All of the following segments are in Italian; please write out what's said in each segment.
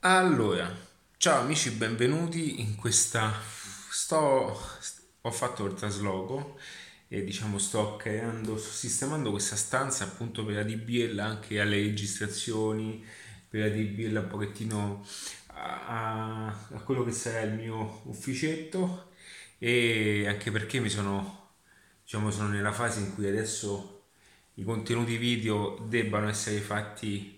Allora, ciao amici, benvenuti in questa... Sto... Ho fatto il trasloco e diciamo sto creando, sto sistemando questa stanza appunto per la DBL anche alle registrazioni, per la DBL un pochettino a, a quello che sarà il mio ufficetto e anche perché mi sono, diciamo, sono nella fase in cui adesso i contenuti video debbano essere fatti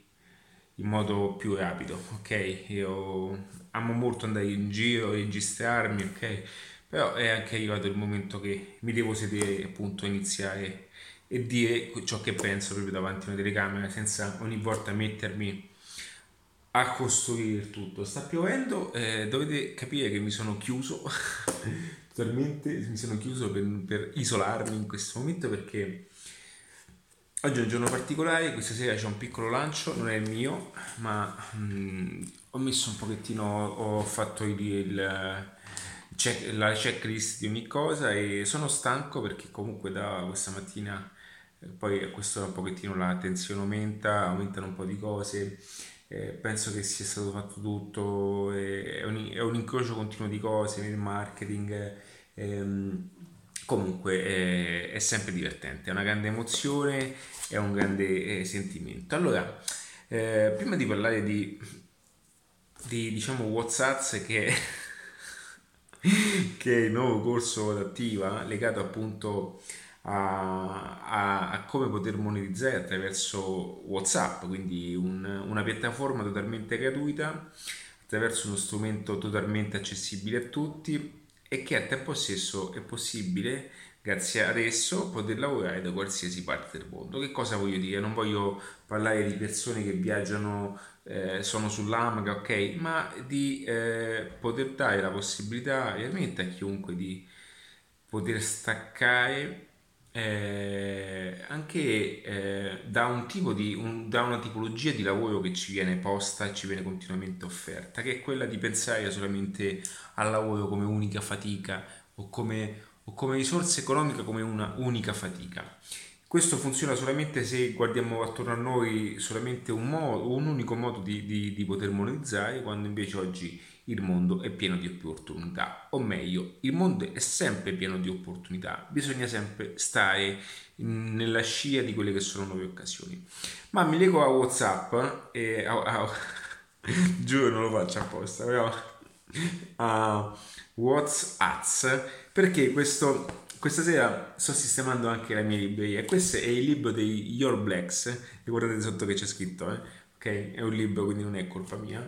in modo più rapido, ok? Io amo molto andare in giro, registrarmi, ok? Però è anche arrivato il momento che mi devo sedere, appunto, iniziare e dire ciò che penso proprio davanti a una telecamera senza ogni volta mettermi a costruire il tutto. Sta piovendo, eh, dovete capire che mi sono chiuso totalmente, mi sono chiuso per, per isolarmi in questo momento perché Oggi è un giorno particolare, questa sera c'è un piccolo lancio, non è il mio, ma mm, ho messo un pochettino, ho fatto il, il check, la checklist di ogni cosa e sono stanco perché comunque da questa mattina eh, poi questo un pochettino la tensione aumenta, aumentano un po' di cose, eh, penso che sia stato fatto tutto, eh, è, un, è, un, incrocio continuo di cose nel marketing. Ehm, comunque è, è, sempre divertente, è una grande emozione, è un grande eh, sentimento. Allora, eh, prima di parlare di, di diciamo WhatsApp che, che è il nuovo corso adattiva legato appunto a, a, a, come poter monetizzare attraverso WhatsApp, quindi un, una piattaforma totalmente gratuita, attraverso uno strumento totalmente accessibile a tutti e che a tempo stesso è possibile, grazie ad esso, poter lavorare da qualsiasi parte del mondo. Che cosa voglio dire? Non voglio parlare di persone che viaggiano, eh, sono sull'Amaga, ok, ma di eh, poter dare la possibilità veramente a chiunque di poter staccare eh, anche eh, da un tipo di un, da una tipologia di lavoro che ci viene posta e ci viene continuamente offerta, che è quella di pensare solamente al lavoro come unica fatica o come, o come risorsa economica come una unica fatica. Questo funziona solamente se guardiamo attorno a noi solamente un, modo, un unico modo di, di, di poter monetizzare, quando invece oggi il mondo è pieno di opportunità, o meglio, il mondo è sempre pieno di opportunità, bisogna sempre stare nella scia di quelle che sono nuove occasioni. Ma mi leggo a WhatsApp e a, a, giuro non lo faccio apposta, però a WhatsApp perché questo questa sera sto sistemando anche la mia libreria. Questo è il libro dei Your Blacks. Guardate sotto che c'è scritto, eh? ok? È un libro, quindi non è colpa mia.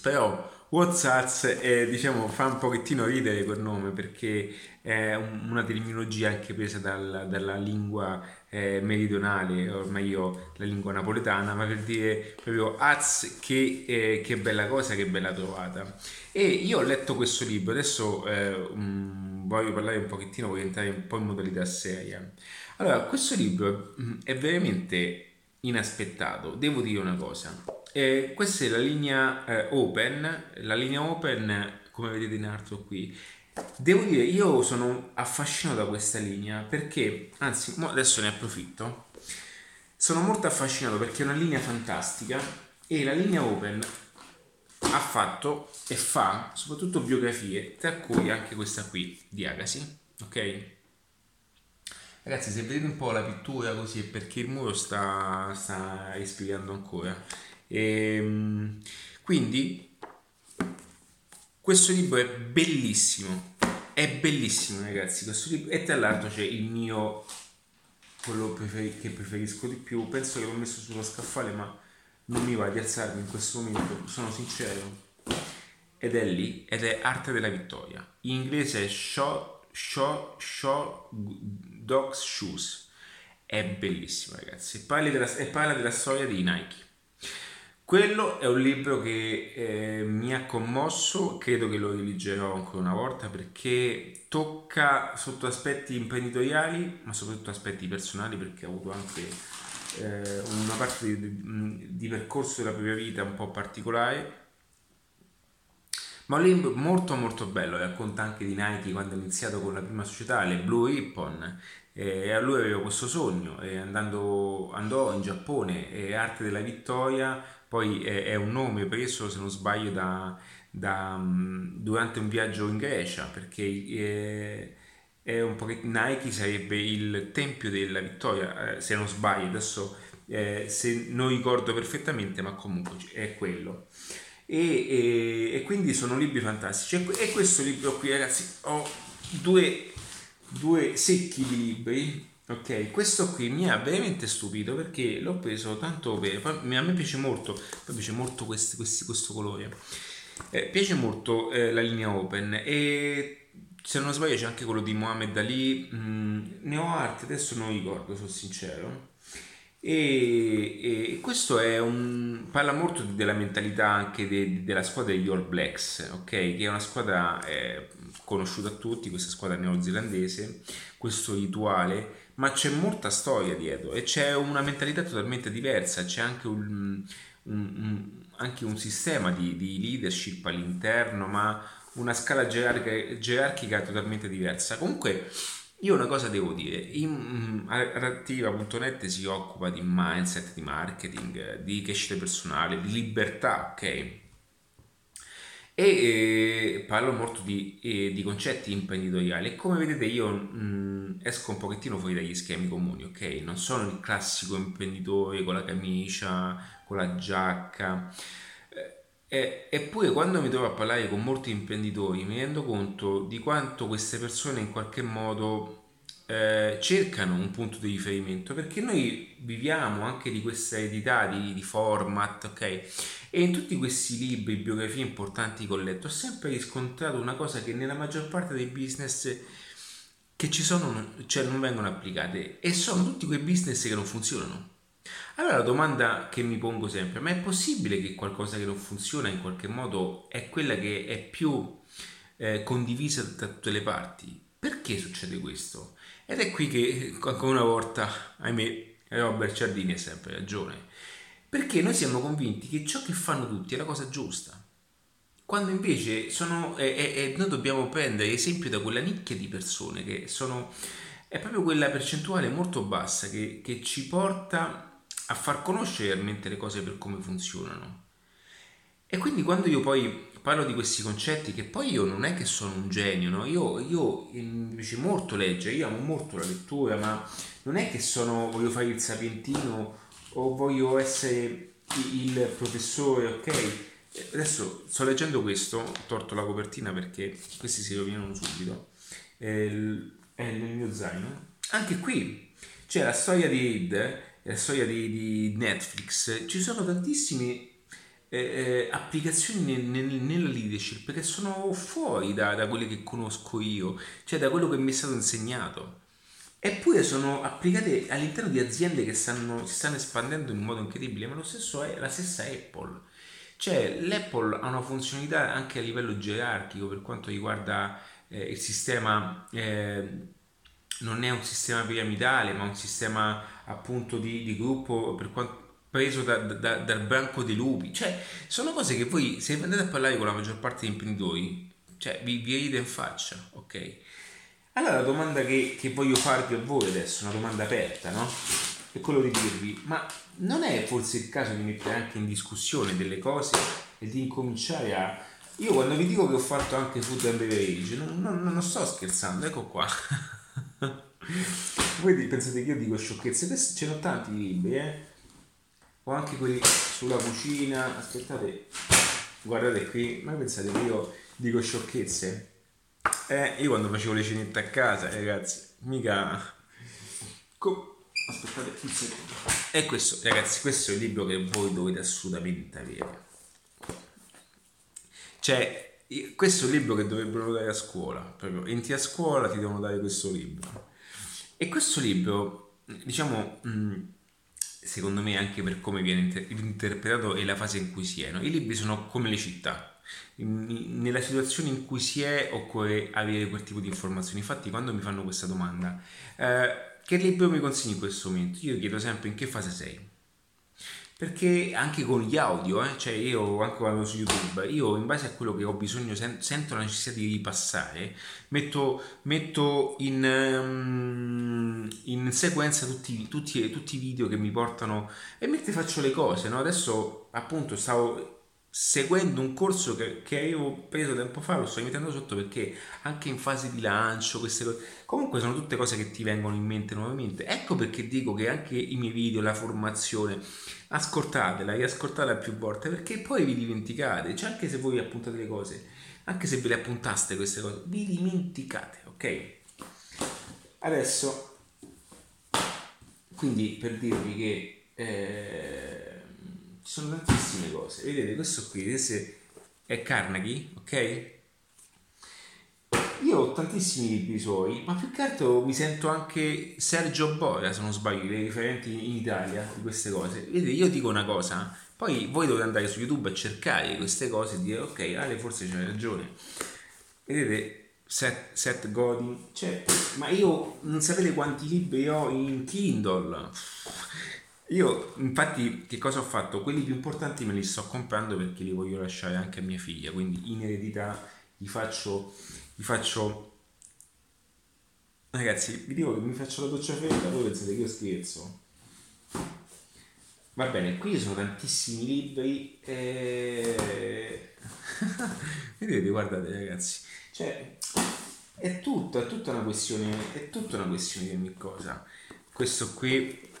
Però WhatsApp è, diciamo, fa un pochettino ridere quel nome perché è una terminologia anche presa dal, dalla lingua eh, meridionale, ormai io la lingua napoletana, ma per dire proprio az che, eh, che bella cosa, che bella trovata. E io ho letto questo libro, adesso eh, um, voglio parlare un pochettino, voglio entrare un po' in modalità seria. Allora, questo libro mm, è veramente inaspettato, devo dire una cosa eh, questa è la linea eh, open, la linea open come vedete in alto qui. Devo dire, io sono affascinato da questa linea perché, anzi, adesso ne approfitto. Sono molto affascinato perché è una linea fantastica e la linea open ha fatto e fa soprattutto biografie, tra cui anche questa qui di Agassi, ok? Ragazzi, se vedete un po' la pittura così è perché il muro sta, sta ispirando ancora. E, ehm, quindi questo libro è bellissimo, è bellissimo ragazzi, questo libro e tra l'altro c'è il mio quello preferi- che preferisco di più, penso che l'ho messo sullo scaffale ma non mi va di alzarmi in questo momento, sono sincero. Ed è lì, ed è Arte della Vittoria. In inglese è Shaw, Shaw, Shaw Dogs Shoes. È bellissimo ragazzi, parla della, e parla della storia di Nike. Quello è un libro che eh, mi ha commosso, credo che lo rileggerò ancora una volta perché tocca sotto aspetti imprenditoriali, ma soprattutto aspetti personali perché ha avuto anche eh, una parte di, di, percorso della propria vita un po' particolare. Ma un libro molto molto bello, racconta anche di Nike quando ha iniziato con la prima società, le Blue Ribbon, e a lui aveva questo sogno e andando, andò in Giappone e Arte della Vittoria poi è, è un nome preso, se non sbaglio, da, da, durante un viaggio in Grecia, perché è, è che Nike sarebbe il tempio della vittoria, eh, se non sbaglio, adesso eh, se non ricordo perfettamente, ma comunque è quello. E, e, e, quindi sono libri fantastici. E questo libro qui, ragazzi, ho due, due secchi di libri. Ok, questo qui mi ha veramente stupito perché l'ho preso tanto per. a me piace molto, poi piace molto questi, questi, questo colore. Eh, piace molto eh, la linea open e se non sbaglio c'è anche quello di Mohamed Ali. Mm, ne ho altri, adesso non ricordo, sono sincero. E, e, questo un, parla molto della mentalità anche de, della squadra degli All Blacks, ok? Che è una squadra eh, conosciuta a tutti, questa squadra neozelandese, questo rituale, ma c'è molta storia dietro e c'è una mentalità totalmente diversa, c'è anche un, un, un, anche un sistema di, di, leadership all'interno, ma una scala gerarchica, gerarchica totalmente diversa. Comunque io una cosa devo dire, in, Arattiva.net si occupa di mindset, di marketing, di crescita personale, di libertà, ok? E eh, parlo molto di, eh, di, concetti imprenditoriali come vedete io mh, esco un pochettino fuori dagli schemi comuni, ok? Non sono il classico imprenditore con la camicia, con la giacca. Eh, eppure quando mi trovo a parlare con molti imprenditori mi rendo conto di quanto queste persone in qualche modo eh, cercano un punto di riferimento perché noi viviamo anche di questa eredità di, di, format, ok? E in tutti questi libri, biografie importanti che ho letto, ho sempre riscontrato una cosa che nella maggior parte dei business che ci sono, cioè non vengono applicate e sono tutti quei business che non funzionano. Allora la domanda che mi pongo sempre, ma è possibile che qualcosa che non funziona in qualche modo è quella che è più eh, condivisa da tutte le parti? Perché succede questo? Ed è qui che ancora una volta, ahimè, Robert Ciardini ha sempre ragione. Perché noi siamo convinti che ciò che fanno tutti è la cosa giusta. Quando invece sono, e, e, noi dobbiamo prendere esempio da quella nicchia di persone che sono, è proprio quella percentuale molto bassa che, che ci porta a far conoscere realmente le cose per come funzionano. E quindi quando io poi parlo di questi concetti, che poi io non è che sono un genio, no? io, io piace molto leggere, io amo molto la lettura, ma non è che sono, voglio fare il sapientino o voglio essere il professore, ok? Adesso sto leggendo questo, ho torto la copertina perché questi si rovinano subito, è, è nel mio zaino. Anche qui c'è la storia di Ed la storia di, di Netflix, ci sono tantissime eh, eh, applicazioni nel, nel, nella leadership che sono fuori da, da, quelle che conosco io, cioè da quello che mi è stato insegnato. Eppure sono applicate all'interno di aziende che stanno, si stanno espandendo in modo incredibile, ma lo stesso è la stessa Apple. Cioè l'Apple ha una funzionalità anche a livello gerarchico per quanto riguarda eh, il sistema, eh, non è un sistema piramidale, ma un sistema appunto di, di gruppo per quanto preso da, da, dal branco dei lupi. Cioè, sono cose che voi, se andate a parlare con la maggior parte degli imprenditori, cioè, vi, vi ride in faccia, ok? Allora la domanda che, che, voglio farvi a voi adesso, una domanda aperta, no? È quello di dirvi, ma non è forse il caso di mettere anche in discussione delle cose e di incominciare a... Io quando vi dico che ho fatto anche food and beverage, non, non, non sto scherzando, ecco qua. Voi pensate che io dico sciocchezze? Ce n'ho tanti libri, eh? Ho anche quelli sulla cucina. Aspettate, guardate qui. Ma pensate che io dico sciocchezze? Eh, io quando facevo le cenette a casa, ragazzi, mica... Co- Aspettate un secondo. E questo, ragazzi, questo è il libro che voi dovete assolutamente avere. Cioè, questo è un libro che dovrebbero dare a scuola. Proprio entri a scuola, ti devono dare questo libro. E questo libro, diciamo, secondo me anche per come viene interpretato e la fase in cui si è, no? i libri sono come le città. Nella situazione in cui si è occorre avere quel tipo di informazioni. Infatti quando mi fanno questa domanda, eh, che libro mi consigli in questo momento? Io chiedo sempre in che fase sei. Perché anche con gli audio, eh, cioè io anche quando su YouTube, io in base a quello che ho bisogno, sen- sento la necessità di ripassare, metto, metto in, um, in, sequenza tutti, tutti, tutti, i video che mi portano e mentre faccio le cose, no? adesso appunto stavo seguendo un corso che, che avevo preso tempo fa, lo sto mettendo sotto perché anche in fase di lancio, queste cose, comunque sono tutte cose che ti vengono in mente nuovamente. Ecco perché dico che anche i miei video, la formazione, ascoltatela, riascoltatela più volte perché poi vi dimenticate, cioè anche se voi appuntate le cose, anche se ve le appuntaste queste cose, vi dimenticate, ok? Adesso, quindi per dirvi che... Eh, ci sono tantissime cose. Vedete, questo qui è Carnegie, ok? Io ho tantissimi libri suoi, ma più che altro mi sento anche Sergio Boia, se non sbaglio, dei riferenti in Italia di queste cose. Vedete, io dico una cosa, poi voi dovete andare su YouTube a cercare queste cose e dire ok, Ale forse c'è ragione. Vedete, Seth, Seth Godin, cioè, ma io non sapete quanti libri ho in Kindle io infatti che cosa ho fatto? Quelli più importanti me li sto comprando perché li voglio lasciare anche a mia figlia, quindi in eredità gli faccio, gli faccio... Ragazzi, vi dico che mi faccio la doccia fredda, voi pensate che io scherzo. Va bene, qui ci sono tantissimi libri e... Vedete, guardate ragazzi, cioè è tutto, è tutta una questione, è tutta una questione di ogni cosa. Questo qui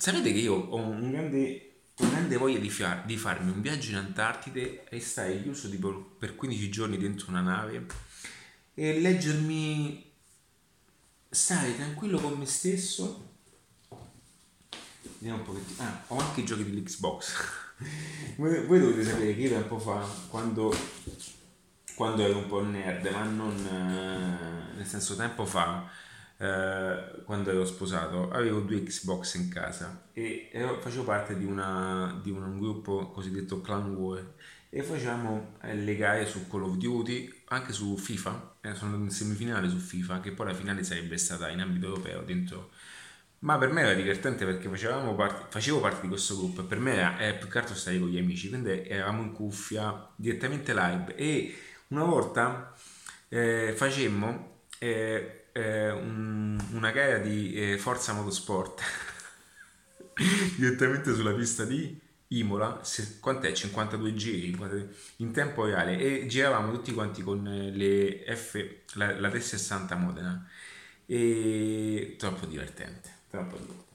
Sapete che io ho un grande, una grande voglia di, far, di, farmi un viaggio in Antartide e stare chiuso tipo per 15 giorni dentro una nave e leggermi, stare tranquillo con me stesso. Vediamo un pochettino. Ah, ho anche i giochi dell'Xbox. voi dovete sapere che io tempo fa, quando, quando ero un po' nerd, ma non eh, nel senso tempo fa eh, quando ero sposato, avevo due Xbox in casa e ero, facevo parte di, una, di, un gruppo cosiddetto Clan War. E facciamo eh, le gare su Call of Duty, anche su FIFA, eh, sono in semifinale su FIFA, che poi la finale sarebbe stata in ambito europeo dentro. Ma per me era divertente perché parte, facevo parte di questo gruppo e per me era, era più che altro stare con gli amici, quindi eravamo in cuffia direttamente live. E una volta eh, facemmo eh, eh, un, una gara di eh, Forza Motorsport direttamente sulla pista di Imola, se, quant'è? 52 giri in tempo reale e giravamo tutti quanti con le F, la, la 360 Modena e troppo divertente, troppo divertente.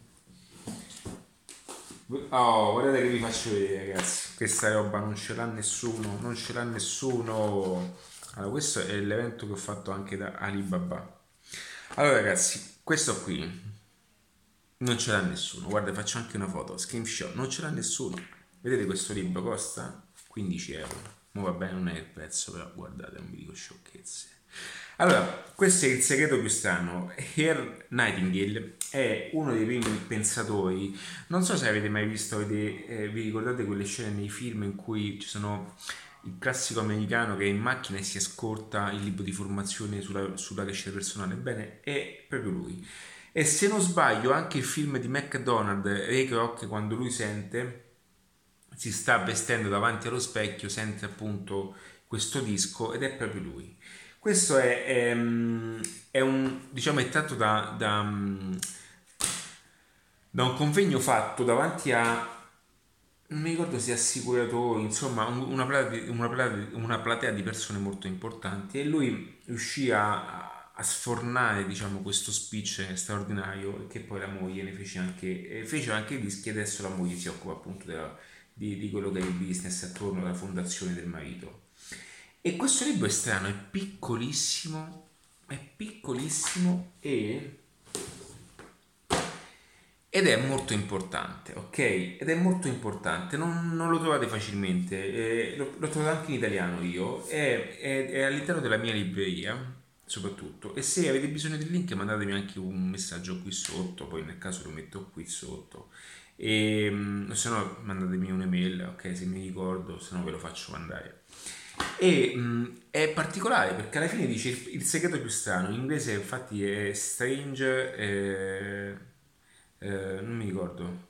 Oh, guardate che vi faccio vedere ragazzi, questa roba non ce l'ha nessuno, non ce l'ha nessuno. Allora, questo è l'evento che ho fatto anche da Alibaba. Allora ragazzi, questo qui non ce l'ha nessuno. Guarda, faccio anche una foto, screenshot, non ce l'ha nessuno. Vedete questo libro costa 15 euro. Ma va bene, non è il prezzo, però guardate, non vi dico sciocchezze. Allora, questo è il segreto più strano. Herr Nightingale è uno dei primi pensatori. Non so se avete mai visto, avete, eh, vi ricordate quelle scene nei film in cui ci sono il classico americano che è in macchina e si ascolta il libro di formazione sulla, sulla crescita personale. Bene, è proprio lui. E se non sbaglio, anche il film di McDonald, Ray Kroc, quando lui sente, si sta vestendo davanti allo specchio, sente appunto questo disco ed è proprio lui. Questo è, è, è un, diciamo, è tratto da, da, da un convegno fatto davanti a non mi ricordo se assicuratori, insomma una platea, una, platea, una platea, di persone molto importanti e lui riuscì a, a sfornare diciamo, questo speech straordinario che poi la moglie ne fece anche, fece anche i dischi e adesso la moglie si occupa appunto della, di, di quello che è il business attorno alla fondazione del marito. E questo libro è strano, è piccolissimo, è piccolissimo e ed è molto importante, ok? Ed è molto importante, non, non lo trovate facilmente, eh, l'ho, trovato anche in italiano io, è, è, è, all'interno della mia libreria soprattutto e se avete bisogno del link mandatemi anche un messaggio qui sotto, poi nel caso lo metto qui sotto e mm, se no mandatemi un'email, ok? Se mi ricordo, se no ve lo faccio mandare. E mh, mm, è particolare perché alla fine dice il, il, segreto più strano, in inglese infatti è strange... Eh, eh, non mi ricordo,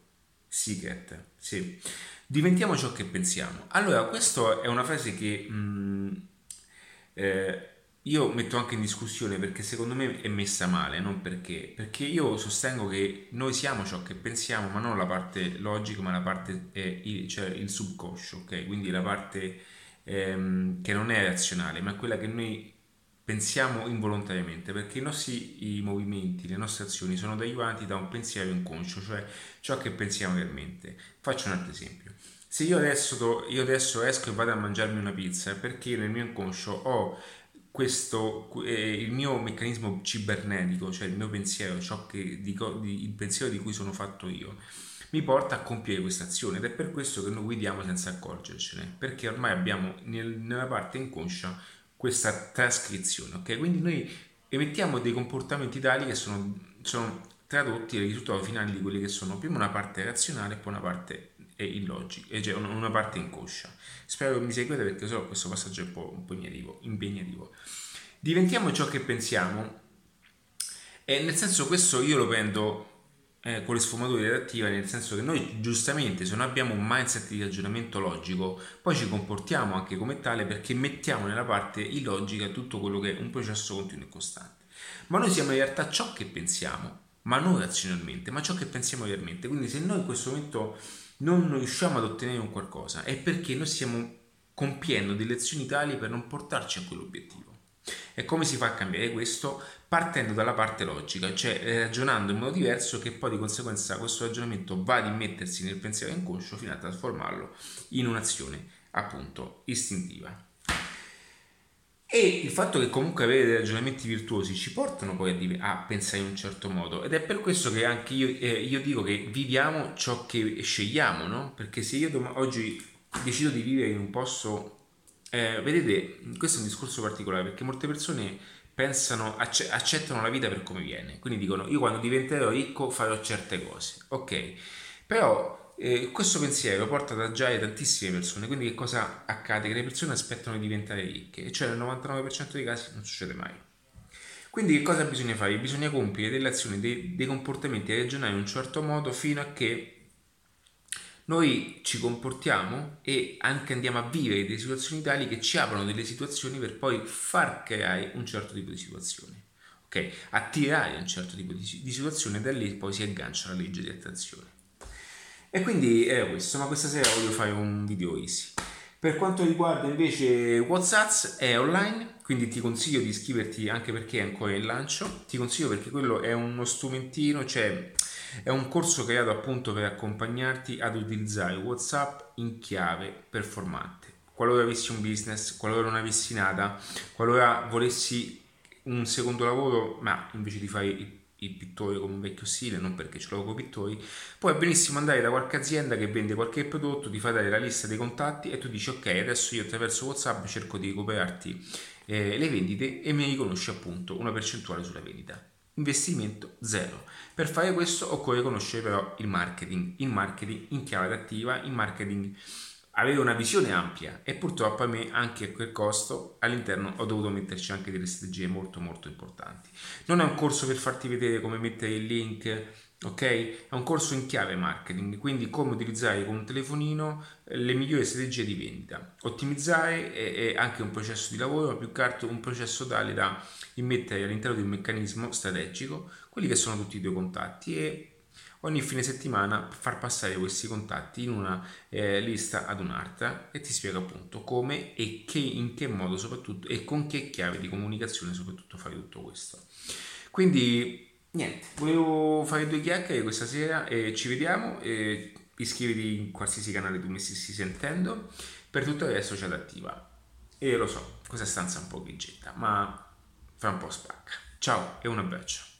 secret, sì. Diventiamo ciò che pensiamo. Allora, questa è una frase che mh, mm, eh, io metto anche in discussione perché secondo me è messa male, non perché. Perché io sostengo che noi siamo ciò che pensiamo, ma non la parte logica, ma la parte, eh, cioè il subconscio, ok? Quindi la parte ehm, che non è razionale, ma quella che noi pensiamo involontariamente, perché i nostri i movimenti, le nostre azioni sono derivati da un pensiero inconscio, cioè ciò che pensiamo realmente. Faccio un altro esempio. Se io adesso, io adesso esco e vado a mangiarmi una pizza, perché nel mio inconscio ho questo, eh, il mio meccanismo cibernetico, cioè il mio pensiero, ciò che, di, di, il pensiero di cui sono fatto io, mi porta a compiere questa azione ed è per questo che noi guidiamo senza accorgercene, perché ormai abbiamo nel, nella parte inconscia questa trascrizione, ok? Quindi noi emettiamo dei comportamenti tali che sono, sono tradotti ai risultati finali di quelli che sono prima una parte razionale e poi una parte è illogica, cioè una parte inconscia. Spero che mi seguite perché so questo passaggio è un po', un po impegnativo, impegnativo. Diventiamo ciò che pensiamo e nel senso questo io lo prendo eh, con le sfumature redattive, nel senso che noi giustamente se non abbiamo un mindset di ragionamento logico, poi ci comportiamo anche come tale perché mettiamo nella parte illogica tutto quello che è un processo continuo e costante. Ma noi siamo in realtà ciò che pensiamo, ma non razionalmente, ma ciò che pensiamo realmente. Quindi se noi in questo momento non riusciamo ad ottenere un qualcosa è perché noi stiamo compiendo delle azioni tali per non portarci a quell'obiettivo. E come si fa a cambiare questo? Partendo dalla parte logica, cioè ragionando in modo diverso che poi di conseguenza questo ragionamento va ad immettersi nel pensiero inconscio fino a trasformarlo in un'azione appunto istintiva. E il fatto che comunque avere dei ragionamenti virtuosi ci portano poi a, a pensare in un certo modo ed è per questo che anche io, eh, io dico che viviamo ciò che scegliamo, no? Perché se io dom- oggi decido di vivere in un posto, eh, vedete, questo è un discorso particolare perché molte persone pensano, acc- accettano la vita per come viene, quindi dicono io quando diventerò ricco farò certe cose, ok? Però eh, questo pensiero porta ad agiare tantissime persone, quindi che cosa accade? Che le persone aspettano di diventare ricche, e cioè nel 99% dei casi non succede mai. Quindi che cosa bisogna fare? Bisogna compiere delle azioni, dei, dei comportamenti e ragionare in un certo modo fino a che noi ci comportiamo e anche andiamo a vivere delle situazioni tali che ci aprono delle situazioni per poi far creare un certo tipo di situazione. Ok? Attirare un certo tipo di, di situazione e da lì poi si aggancia la legge di attrazione. E quindi era questo, ma questa sera voglio fare un video easy. Per quanto riguarda invece WhatsApp è online, quindi ti consiglio di iscriverti anche perché è ancora in lancio. Ti consiglio perché quello è uno strumentino, cioè è un corso creato appunto per accompagnarti ad utilizzare WhatsApp in chiave performante. Qualora avessi un business, qualora non avessi nada, qualora volessi un secondo lavoro, ma invece di fare il il pittore come un vecchio stile, non perché ce l'ho con i pittori, puoi benissimo andare da qualche azienda che vende qualche prodotto, ti fa dare la lista dei contatti e tu dici ok, adesso io attraverso WhatsApp cerco di recuperarti eh, le vendite e mi riconosci appunto una percentuale sulla vendita. Investimento zero. Per fare questo occorre conoscere però il marketing, il marketing in chiave attiva, il marketing avere una visione ampia e purtroppo a me anche a quel costo all'interno ho dovuto metterci anche delle strategie molto molto importanti. Non è un corso per farti vedere come mettere il link, ok? È un corso in chiave marketing, quindi come utilizzare con un telefonino eh, le migliori strategie di vendita. Ottimizzare è, anche un processo di lavoro, ma più che altro un processo tale da immettere all'interno di un meccanismo strategico quelli che sono tutti i tuoi contatti e ogni fine settimana far passare questi contatti in una eh, lista ad un'altra e ti spiego appunto come e che, in che modo soprattutto e con che chiave di comunicazione soprattutto fare tutto questo. Quindi niente, volevo fare due chiacchiere questa sera e ci vediamo. E iscriviti in qualsiasi canale tu mi stessi sentendo. Per tutto resto c'è l'attiva. E lo so, questa stanza è un po' grigietta, ma fra un po' spacca. Ciao e un abbraccio.